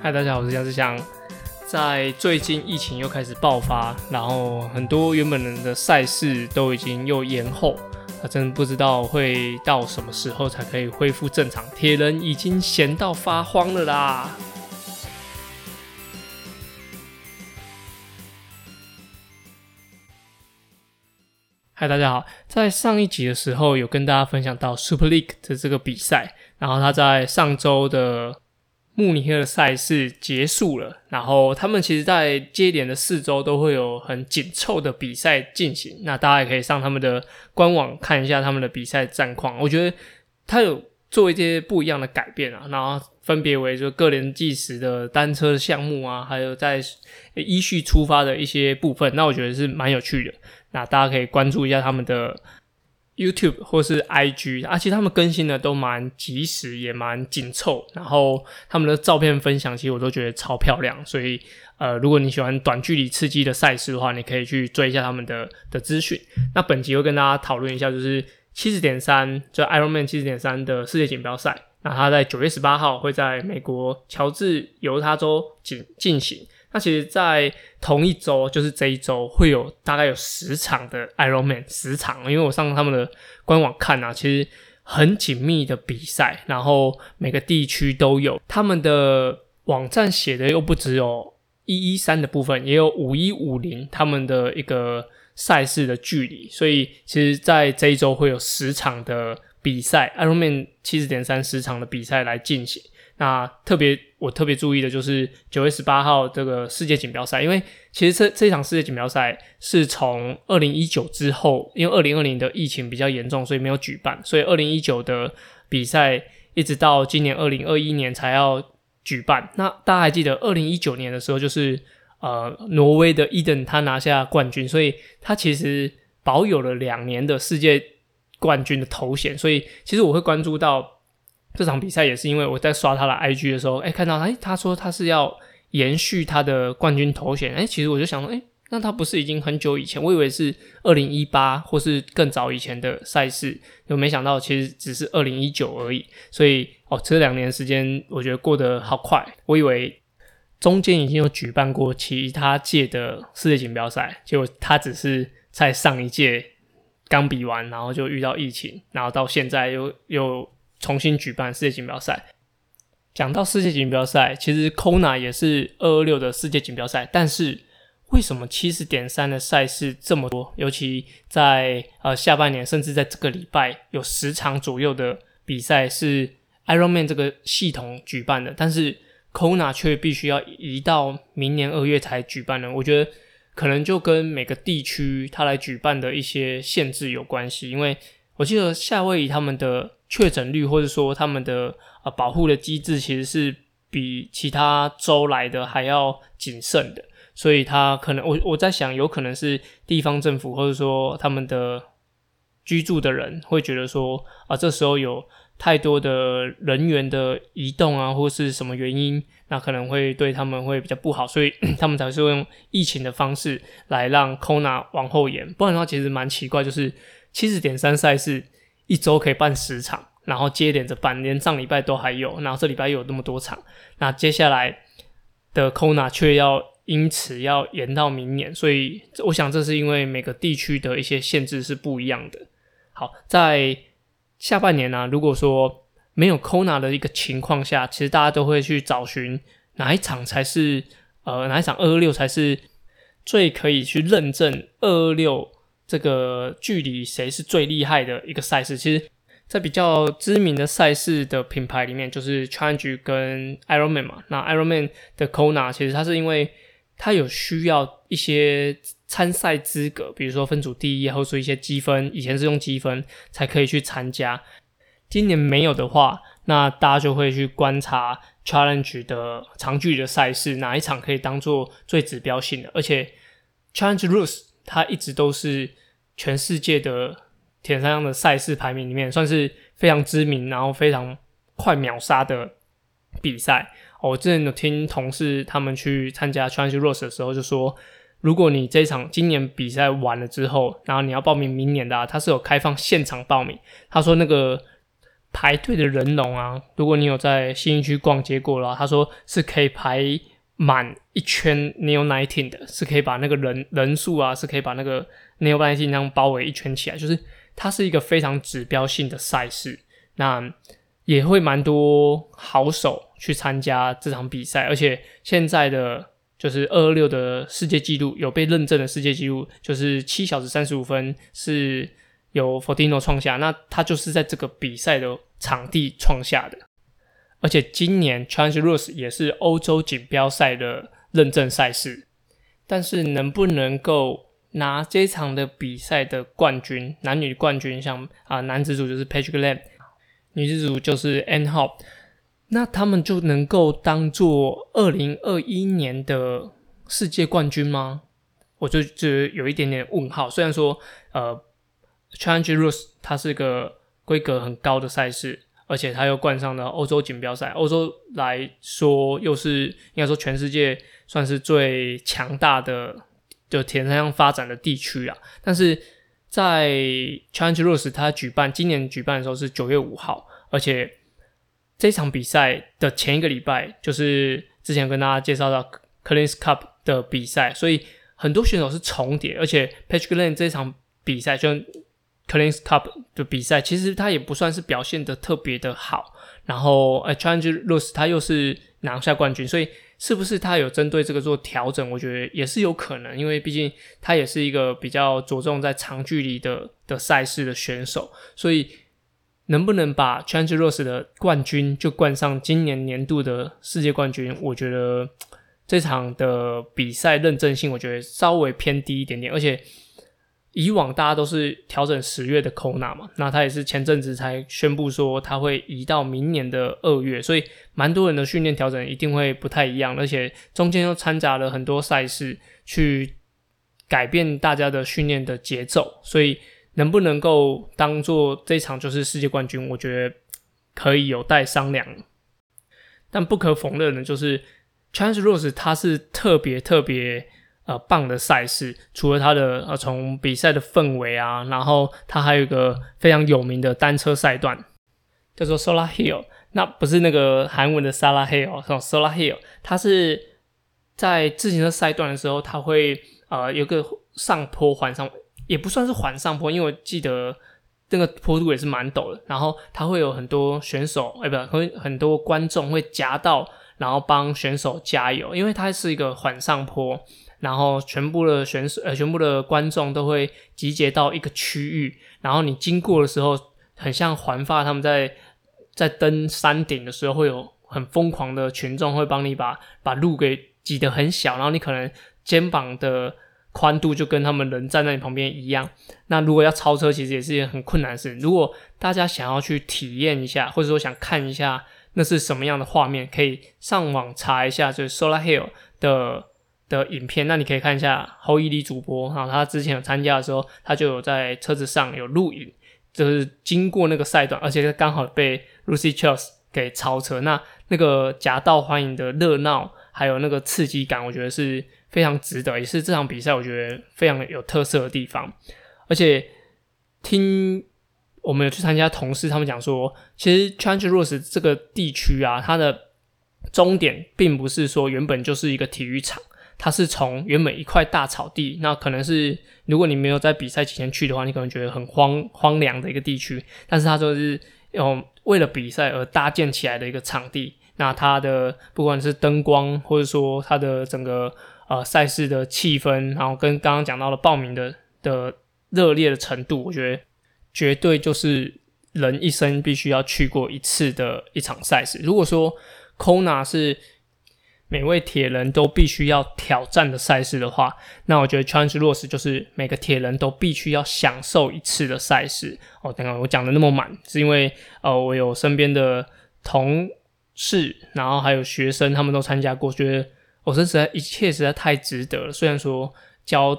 嗨，大家好，我是杨志祥。在最近疫情又开始爆发，然后很多原本人的赛事都已经又延后，啊真不知道会到什么时候才可以恢复正常。铁人已经闲到发慌了啦！嗨，大家好，在上一集的时候有跟大家分享到 Super League 的这个比赛，然后他在上周的。慕尼黑的赛事结束了，然后他们其实，在接连的四周都会有很紧凑的比赛进行。那大家也可以上他们的官网看一下他们的比赛战况。我觉得他有做一些不一样的改变啊，然后分别为就个人计时的单车项目啊，还有在依序出发的一些部分。那我觉得是蛮有趣的。那大家可以关注一下他们的。YouTube 或是 IG，而且他们更新的都蛮及时，也蛮紧凑。然后他们的照片分享，其实我都觉得超漂亮。所以，呃，如果你喜欢短距离刺激的赛事的话，你可以去追一下他们的的资讯。那本集会跟大家讨论一下，就是七十点三，就 Ironman 七十点三的世界锦标赛。那它在九月十八号会在美国乔治犹他州进进行。那其实，在同一周，就是这一周，会有大概有十场的 Ironman 十场，因为我上他们的官网看啊，其实很紧密的比赛，然后每个地区都有。他们的网站写的又不只有一一三的部分，也有五一五零他们的一个赛事的距离，所以其实，在这一周会有十场的比赛，Ironman 七十点三十场的比赛来进行。那特别我特别注意的就是九月十八号这个世界锦标赛，因为其实这这场世界锦标赛是从二零一九之后，因为二零二零的疫情比较严重，所以没有举办，所以二零一九的比赛一直到今年二零二一年才要举办。那大家还记得二零一九年的时候，就是呃挪威的伊登他拿下冠军，所以他其实保有了两年的世界冠军的头衔，所以其实我会关注到。这场比赛也是因为我在刷他的 IG 的时候，哎，看到哎，他说他是要延续他的冠军头衔，哎，其实我就想说，哎，那他不是已经很久以前？我以为是二零一八或是更早以前的赛事，就没想到其实只是二零一九而已。所以哦，这两年时间我觉得过得好快。我以为中间已经有举办过其他届的世界锦标赛，结果他只是在上一届刚比完，然后就遇到疫情，然后到现在又又。重新举办世界锦标赛。讲到世界锦标赛，其实 Kona 也是二二六的世界锦标赛，但是为什么七十点三的赛事这么多？尤其在呃下半年，甚至在这个礼拜有十场左右的比赛是 Ironman 这个系统举办的，但是 Kona 却必须要移到明年二月才举办呢？我觉得可能就跟每个地区它来举办的一些限制有关系，因为我记得夏威夷他们的。确诊率或者说他们的呃保护的机制其实是比其他州来的还要谨慎的，所以他可能我我在想，有可能是地方政府或者说他们的居住的人会觉得说啊，这时候有太多的人员的移动啊，或是什么原因，那可能会对他们会比较不好，所以 他们才是用疫情的方式来让 Kona 往后延。不然的话，其实蛮奇怪，就是七十点三赛事。一周可以办十场，然后接连着办，连上礼拜都还有，然后这礼拜又有那么多场，那接下来的 Kona 却要因此要延到明年，所以我想这是因为每个地区的一些限制是不一样的。好，在下半年呢，如果说没有 Kona 的一个情况下，其实大家都会去找寻哪一场才是呃哪一场二二六才是最可以去认证二二六。这个距离谁是最厉害的一个赛事？其实，在比较知名的赛事的品牌里面，就是 Challenge 跟 Ironman 嘛。那 Ironman 的 Kona 其实它是因为它有需要一些参赛资格，比如说分组第一，或者说一些积分，以前是用积分才可以去参加。今年没有的话，那大家就会去观察 Challenge 的长距离的赛事，哪一场可以当做最指标性的？而且 Challenge Rules 它一直都是。全世界的铁三项的赛事排名里面，算是非常知名，然后非常快秒杀的比赛。我之前有听同事他们去参加 Trans Rose 的时候，就说，如果你这场今年比赛完了之后，然后你要报名明年的，啊他是有开放现场报名。他说那个排队的人龙啊，如果你有在新一区逛街过了，他说是可以排满一圈 Neo Nineteen 的，是可以把那个人人数啊，是可以把那个 Neo Nineteen 这样包围一圈起来，就是它是一个非常指标性的赛事。那也会蛮多好手去参加这场比赛，而且现在的就是二二六的世界纪录有被认证的世界纪录，就是七小时三十五分是由 Fortino 创下，那他就是在这个比赛的场地创下的。而且今年 Challenge Roth 也是欧洲锦标赛的认证赛事，但是能不能够拿这场的比赛的冠军，男女冠军，像啊男子组就是 Patrick Lam，女子组就是 N 号，那他们就能够当做二零二一年的世界冠军吗？我就觉得有一点点问号。虽然说呃 Challenge Rules 它是个规格很高的赛事。而且它又冠上了欧洲锦标赛，欧洲来说又是应该说全世界算是最强大的就田三项发展的地区啊。但是在 Challenge Rose 它举办今年举办的时候是九月五号，而且这场比赛的前一个礼拜就是之前跟大家介绍到 Cleans Cup 的比赛，所以很多选手是重叠，而且 Patrick Lane 这场比赛就。Cleans Cup 的比赛，其实他也不算是表现的特别的好。然后，呃，Challenge Rose 他又是拿下冠军，所以是不是他有针对这个做调整？我觉得也是有可能，因为毕竟他也是一个比较着重在长距离的的赛事的选手，所以能不能把 Challenge Roth 的冠军就冠上今年年度的世界冠军？我觉得这场的比赛认证性，我觉得稍微偏低一点点，而且。以往大家都是调整十月的 Kona 嘛，那他也是前阵子才宣布说他会移到明年的二月，所以蛮多人的训练调整一定会不太一样，而且中间又掺杂了很多赛事去改变大家的训练的节奏，所以能不能够当做这场就是世界冠军，我觉得可以有待商量。但不可否认的，就是 Chance Rose 它是特别特别。呃，棒的赛事，除了它的呃，从比赛的氛围啊，然后它还有一个非常有名的单车赛段，叫做 Solar Hill。那不是那个韩文的 Solar Hill，是 Solar Hill。它是在自行车赛段的时候，它会呃有个上坡缓上，也不算是缓上坡，因为我记得那个坡度也是蛮陡的。然后它会有很多选手，哎，不，会很多观众会夹道，然后帮选手加油，因为它是一个缓上坡。然后全部的选手呃，全部的观众都会集结到一个区域，然后你经过的时候，很像环发他们在在登山顶的时候，会有很疯狂的群众会帮你把把路给挤得很小，然后你可能肩膀的宽度就跟他们人站在你旁边一样。那如果要超车，其实也是一件很困难的事。如果大家想要去体验一下，或者说想看一下那是什么样的画面，可以上网查一下，就是 Solar Hill 的。的影片，那你可以看一下侯一里主播哈，他之前有参加的时候，他就有在车子上有录影，就是经过那个赛段，而且刚好被 Lucy Charles 给超车，那那个夹道欢迎的热闹，还有那个刺激感，我觉得是非常值得，也是这场比赛我觉得非常有特色的地方。而且听我们有去参加同事他们讲说，其实 Challenge Road 这个地区啊，它的终点并不是说原本就是一个体育场。它是从原本一块大草地，那可能是如果你没有在比赛期间去的话，你可能觉得很荒荒凉的一个地区。但是它就是用为了比赛而搭建起来的一个场地。那它的不管是灯光，或者说它的整个呃赛事的气氛，然后跟刚刚讲到的报名的的热烈的程度，我觉得绝对就是人一生必须要去过一次的一场赛事。如果说 Kona 是每位铁人都必须要挑战的赛事的话，那我觉得 Challenge Roth 就是每个铁人都必须要享受一次的赛事。哦，等下我讲的那么满，是因为呃，我有身边的同事，然后还有学生，他们都参加过，觉得我这实在一切实在太值得了。虽然说交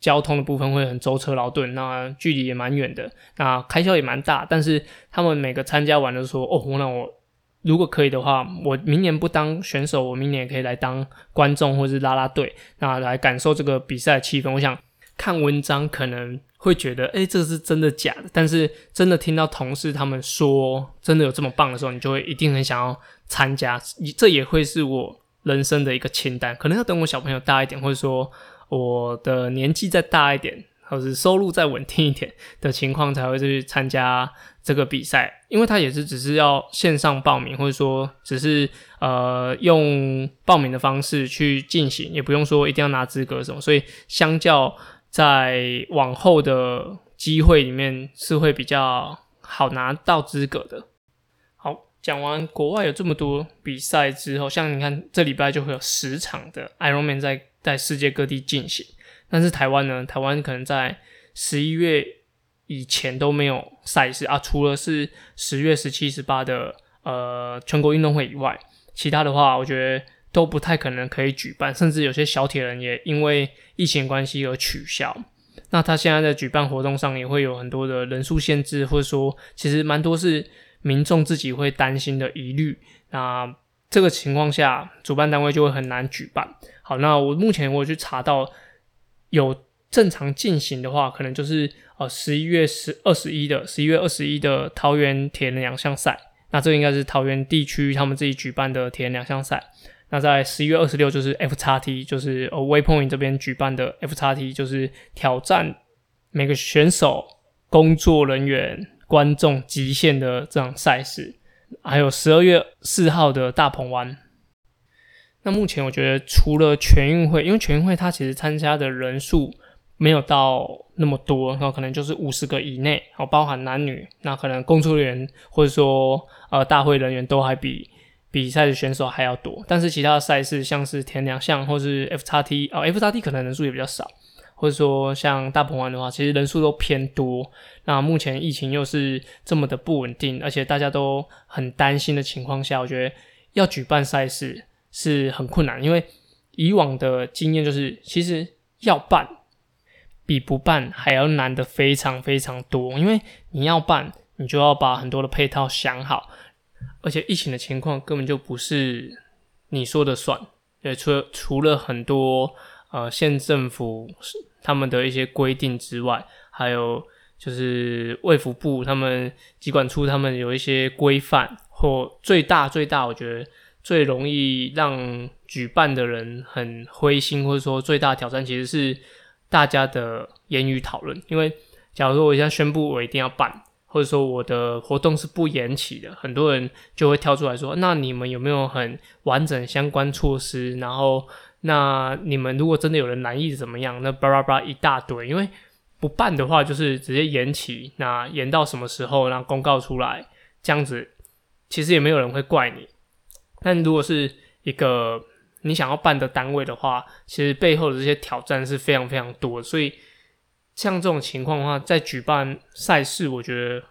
交通的部分会很舟车劳顿，那距离也蛮远的，那开销也蛮大，但是他们每个参加完都说，哦，那我。如果可以的话，我明年不当选手，我明年也可以来当观众或是拉拉队，那来感受这个比赛气氛。我想看文章可能会觉得，哎，这是真的假的？但是真的听到同事他们说真的有这么棒的时候，你就会一定很想要参加。这也会是我人生的一个清单。可能要等我小朋友大一点，或者说我的年纪再大一点，或者是收入再稳定一点的情况，才会去参加这个比赛。因为它也是只是要线上报名，或者说只是呃用报名的方式去进行，也不用说一定要拿资格什么。所以相较。在往后的机会里面是会比较好拿到资格的。好，讲完国外有这么多比赛之后，像你看这礼拜就会有十场的 Ironman 在在世界各地进行，但是台湾呢，台湾可能在十一月以前都没有赛事啊，除了是十月十七、十八的呃全国运动会以外，其他的话，我觉得。都不太可能可以举办，甚至有些小铁人也因为疫情关系而取消。那他现在在举办活动上也会有很多的人数限制，或者说其实蛮多是民众自己会担心的疑虑。那这个情况下，主办单位就会很难举办。好，那我目前我去查到有正常进行的话，可能就是呃十一月十二十一的十一月二十一的桃园铁人两项赛。那这应该是桃园地区他们自己举办的铁人两项赛。那在十一月二十六就是 F 叉 T，就是呃 Waypoint 这边举办的 F 叉 T，就是挑战每个选手、工作人员、观众极限的这场赛事。还有十二月四号的大鹏湾。那目前我觉得除了全运会，因为全运会它其实参加的人数没有到那么多，然后可能就是五十个以内，然后包含男女，那可能工作人员或者说呃大会人员都还比。比赛的选手还要多，但是其他的赛事像是田两项或是 F 叉 T 哦，F 叉 T 可能人数也比较少，或者说像大鹏湾的话，其实人数都偏多。那目前疫情又是这么的不稳定，而且大家都很担心的情况下，我觉得要举办赛事是很困难，因为以往的经验就是，其实要办比不办还要难的非常非常多，因为你要办，你就要把很多的配套想好。而且疫情的情况根本就不是你说的算，对，除了除了很多呃县政府他们的一些规定之外，还有就是卫福部他们疾管处他们有一些规范，或最大最大，我觉得最容易让举办的人很灰心，或者说最大的挑战其实是大家的言语讨论。因为假如说我现在宣布我一定要办。或者说我的活动是不延期的，很多人就会跳出来说：“那你们有没有很完整相关措施？然后，那你们如果真的有人难意怎么样？那叭叭叭一大堆。因为不办的话，就是直接延期，那延到什么时候，然后公告出来，这样子其实也没有人会怪你。但如果是一个你想要办的单位的话，其实背后的这些挑战是非常非常多，所以。像这种情况的话，在举办赛事，我觉得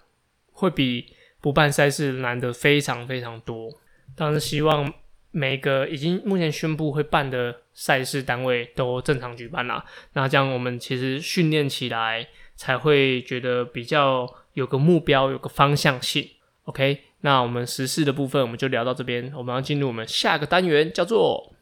会比不办赛事难得非常非常多。当然，希望每个已经目前宣布会办的赛事单位都正常举办啦。那这样我们其实训练起来才会觉得比较有个目标，有个方向性。OK，那我们实事的部分我们就聊到这边，我们要进入我们下个单元，叫做。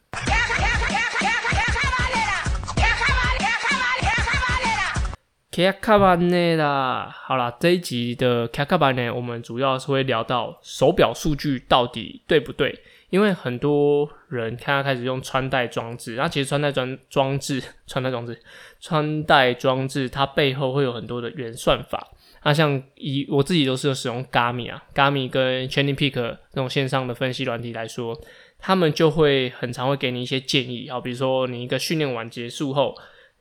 卡卡班内啦，好啦，这一集的卡卡班呢，我们主要是会聊到手表数据到底对不对？因为很多人看他开始用穿戴装置，那其实穿戴装装置、穿戴装置、穿戴装置，它背后会有很多的原算法。那像以我自己都是使用 Gami 啊，Gami 跟 Training Peak 这种线上的分析软体来说，他们就会很常会给你一些建议，好，比如说你一个训练完结束后。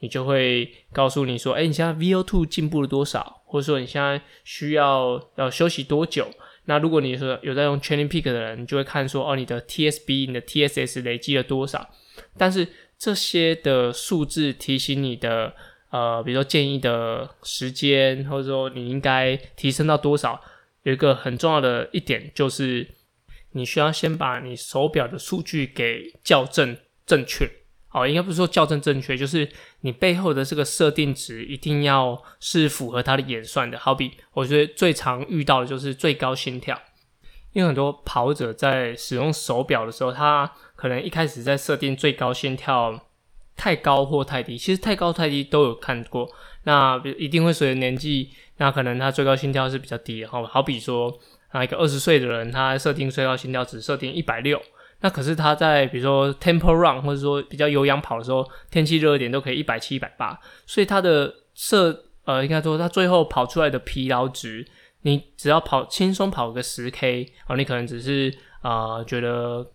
你就会告诉你说，哎，你现在 VO2 进步了多少？或者说你现在需要要休息多久？那如果你说有在用 Training Peak 的人，你就会看说，哦，你的 TSB、你的 TSS 累积了多少？但是这些的数字提醒你的，呃，比如说建议的时间，或者说你应该提升到多少？有一个很重要的一点就是，你需要先把你手表的数据给校正正确。哦，应该不是说校正正确，就是你背后的这个设定值一定要是符合它的演算的。好比我觉得最常遇到的就是最高心跳，因为很多跑者在使用手表的时候，他可能一开始在设定最高心跳太高或太低。其实太高太低都有看过，那一定会随着年纪，那可能他最高心跳是比较低的。好，好比说啊，一个二十岁的人，他设定最高心跳值设定一百六，那可是他在比如说 tempo run 或者说比较有氧跑的时候，天气热一点都可以一百七、一百八，所以他的设呃，应该说他最后跑出来的疲劳值。你只要跑轻松跑个十 K 啊，你可能只是啊觉得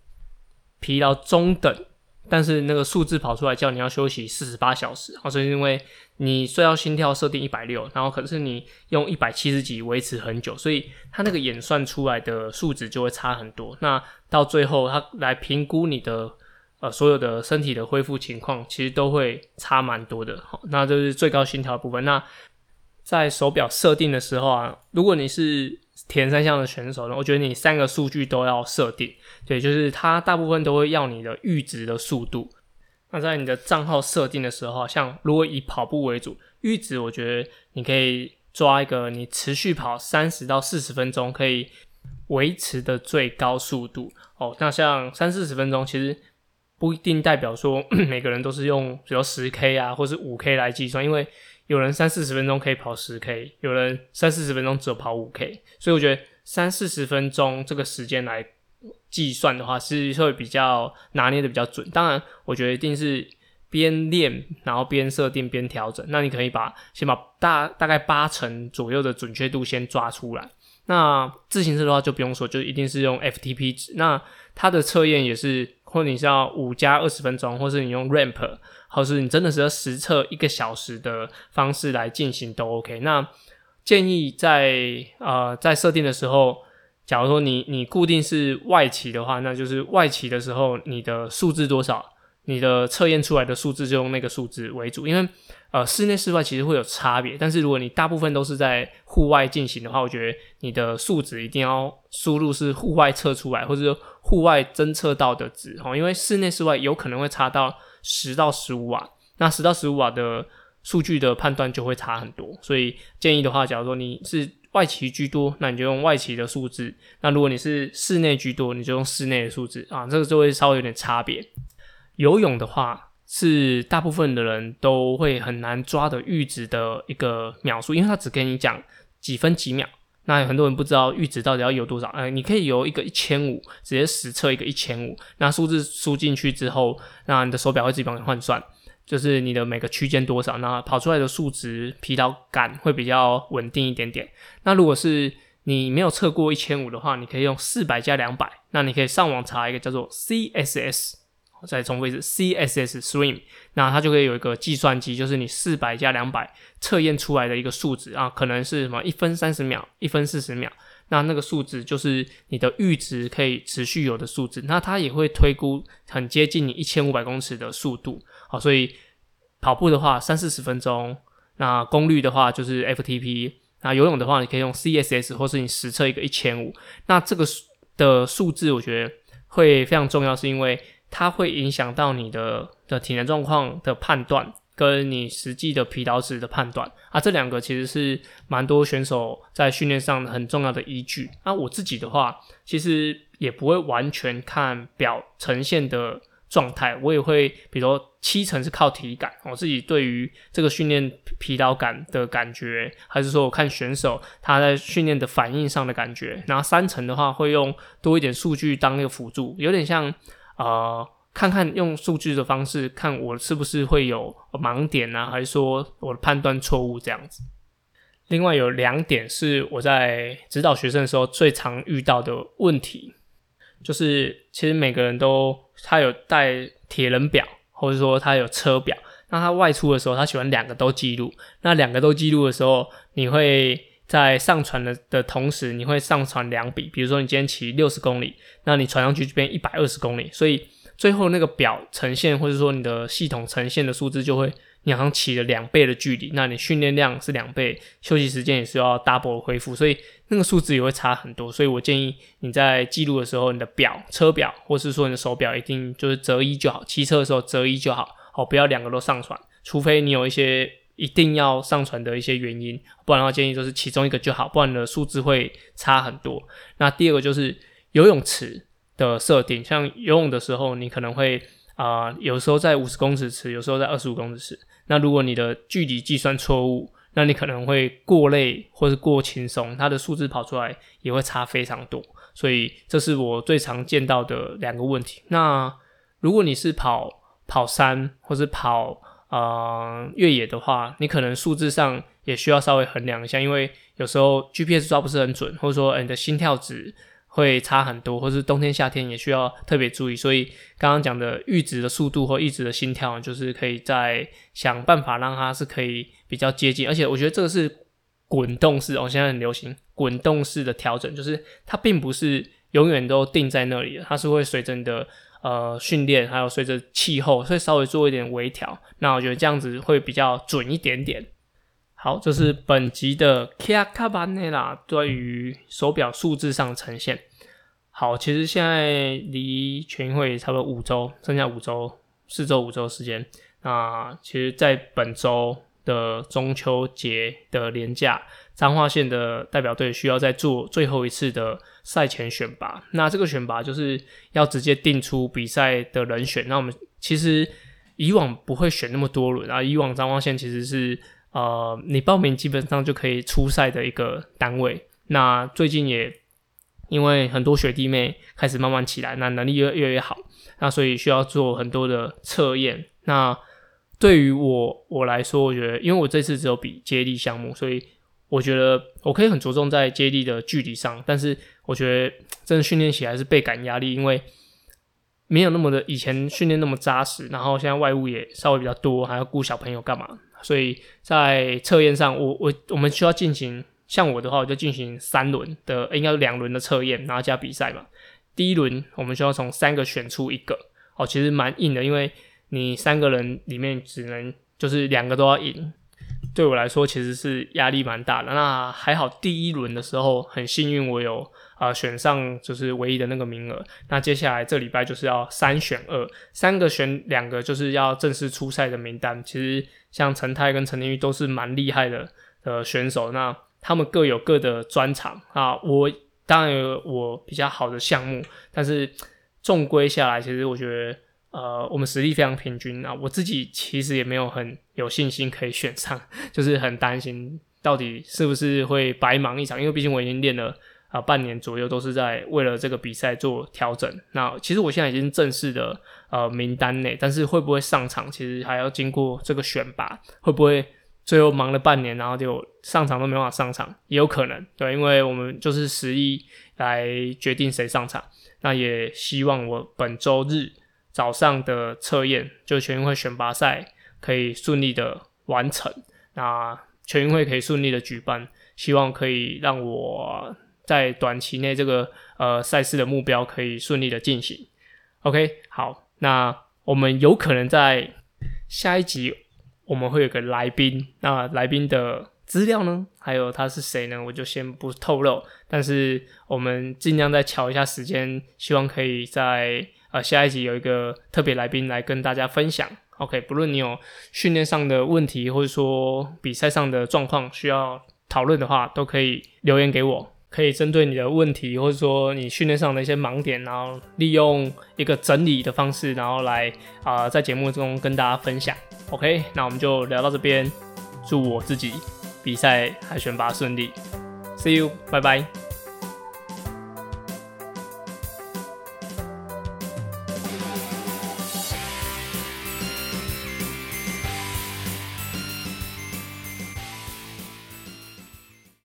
疲劳中等，但是那个数字跑出来叫你要休息四十八小时，哦，是因为你睡觉心跳设定一百六，然后可是你用一百七十几维持很久，所以它那个演算出来的数值就会差很多。那到最后它来评估你的呃所有的身体的恢复情况，其实都会差蛮多的。好，那这是最高心跳的部分。那在手表设定的时候啊，如果你是田三项的选手呢，我觉得你三个数据都要设定。对，就是它大部分都会要你的阈值的速度。那在你的账号设定的时候，像如果以跑步为主，阈值我觉得你可以抓一个你持续跑三十到四十分钟可以维持的最高速度哦。那像三四十分钟，其实不一定代表说 每个人都是用比如十 K 啊，或是五 K 来计算，因为。有人三四十分钟可以跑十 K，有人三四十分钟只有跑五 K，所以我觉得三四十分钟这个时间来计算的话，是会比较拿捏的比较准。当然，我觉得一定是边练，然后边设定边调整。那你可以把先把大大概八成左右的准确度先抓出来。那自行车的话就不用说，就一定是用 FTP 值。那它的测验也是，或者你是要五加二十分钟，或是你用 Ramp。或是你真的是要实测一个小时的方式来进行都 OK。那建议在呃在设定的时候，假如说你你固定是外企的话，那就是外企的时候你的数字多少，你的测验出来的数字就用那个数字为主。因为呃室内室外其实会有差别，但是如果你大部分都是在户外进行的话，我觉得你的数值一定要输入是户外测出来，或者户外侦测到的值哦，因为室内室外有可能会差到。十到十五瓦，那十到十五瓦的数据的判断就会差很多，所以建议的话，假如说你是外骑居多，那你就用外骑的数字；那如果你是室内居多，你就用室内的数字啊，这个就会稍微有点差别。游泳的话，是大部分的人都会很难抓的阈值的一个秒数，因为它只跟你讲几分几秒。那很多人不知道阈值到底要有多少，哎，你可以由一个一千五，直接实测一个一千五，那数字输进去之后，那你的手表会自己帮你换算，就是你的每个区间多少，那跑出来的数值疲劳感会比较稳定一点点。那如果是你没有测过一千五的话，你可以用四百加两百，那你可以上网查一个叫做 CSS。再重复一次，CSS Swim，那它就可以有一个计算机，就是你四百加两百测验出来的一个数值啊，可能是什么一分三十秒，一分四十秒，那那个数值就是你的阈值可以持续有的数字，那它也会推估很接近你一千五百公尺的速度，好，所以跑步的话三四十分钟，那功率的话就是 FTP，那游泳的话你可以用 CSS 或是你实测一个一千五，那这个的数字我觉得会非常重要，是因为。它会影响到你的的体能状况的判断，跟你实际的疲劳值的判断啊，这两个其实是蛮多选手在训练上很重要的依据。那我自己的话，其实也不会完全看表呈现的状态，我也会，比如说七成是靠体感，我自己对于这个训练疲劳感的感觉，还是说我看选手他在训练的反应上的感觉，然后三成的话会用多一点数据当一个辅助，有点像。呃，看看用数据的方式看我是不是会有盲点呢？还是说我的判断错误这样子？另外有两点是我在指导学生的时候最常遇到的问题，就是其实每个人都他有带铁人表，或者说他有车表，那他外出的时候他喜欢两个都记录。那两个都记录的时候，你会。在上传的的同时，你会上传两笔，比如说你今天骑六十公里，那你传上去就变一百二十公里，所以最后那个表呈现或者说你的系统呈现的数字就会你好像骑了两倍的距离，那你训练量是两倍，休息时间也是要 double 恢复，所以那个数字也会差很多。所以我建议你在记录的时候，你的表车表或是说你的手表一定就是择一就好，骑车的时候择一就好，好不要两个都上传，除非你有一些。一定要上传的一些原因，不然的话建议就是其中一个就好，不然的数字会差很多。那第二个就是游泳池的设定，像游泳的时候，你可能会啊，有时候在五十公尺池，有时候在二十五公尺池。那如果你的距离计算错误，那你可能会过累或是过轻松，它的数字跑出来也会差非常多。所以这是我最常见到的两个问题。那如果你是跑跑山或是跑呃越野的话，你可能数字上也需要稍微衡量一下，因为有时候 GPS 抓不是很准，或者说你的心跳值。会差很多，或是冬天夏天也需要特别注意。所以刚刚讲的阈值的速度或阈值的心跳，就是可以再想办法让它是可以比较接近。而且我觉得这个是滚动式哦，现在很流行滚动式的调整，就是它并不是永远都定在那里的，它是会随着你的呃训练，还有随着气候，所以稍微做一点微调。那我觉得这样子会比较准一点点。好，这是本集的 Kia Cabana 对于手表数字上呈现。好，其实现在离全运会差不多五周，剩下五周、四周、五周时间。那其实，在本周的中秋节的连假，彰化县的代表队需要再做最后一次的赛前选拔。那这个选拔就是要直接定出比赛的人选。那我们其实以往不会选那么多轮啊，以往彰化县其实是呃，你报名基本上就可以出赛的一个单位。那最近也。因为很多学弟妹开始慢慢起来，那能力越越来越好，那所以需要做很多的测验。那对于我我来说，我觉得，因为我这次只有比接力项目，所以我觉得我可以很着重在接力的距离上。但是我觉得真的训练起来是倍感压力，因为没有那么的以前训练那么扎实，然后现在外物也稍微比较多，还要顾小朋友干嘛，所以在测验上，我我我们需要进行。像我的话，我就进行三轮的，应该是两轮的测验，然后加比赛嘛。第一轮我们需要从三个选出一个，哦，其实蛮硬的，因为你三个人里面只能就是两个都要赢。对我来说，其实是压力蛮大的。那还好，第一轮的时候很幸运，我有啊选上就是唯一的那个名额。那接下来这礼拜就是要三选二，三个选两个，就是要正式出赛的名单。其实像陈泰跟陈天玉都是蛮厉害的的选手。那他们各有各的专长啊，我当然有我比较好的项目，但是纵归下来，其实我觉得，呃，我们实力非常平均啊。我自己其实也没有很有信心可以选上，就是很担心到底是不是会白忙一场，因为毕竟我已经练了啊半年左右，都是在为了这个比赛做调整。那其实我现在已经正式的呃名单内，但是会不会上场，其实还要经过这个选拔，会不会？最后忙了半年，然后就上场都没办法上场，也有可能，对，因为我们就是十一来决定谁上场。那也希望我本周日早上的测验，就全运会选拔赛可以顺利的完成，那全运会可以顺利的举办，希望可以让我在短期内这个呃赛事的目标可以顺利的进行。OK，好，那我们有可能在下一集。我们会有个来宾，那来宾的资料呢？还有他是谁呢？我就先不透露。但是我们尽量再瞧一下时间，希望可以在呃下一集有一个特别来宾来跟大家分享。OK，不论你有训练上的问题，或者说比赛上的状况需要讨论的话，都可以留言给我。可以针对你的问题，或者说你训练上的一些盲点，然后利用一个整理的方式，然后来啊在节目中跟大家分享。OK，那我们就聊到这边，祝我自己比赛还选拔顺利，See you，拜拜。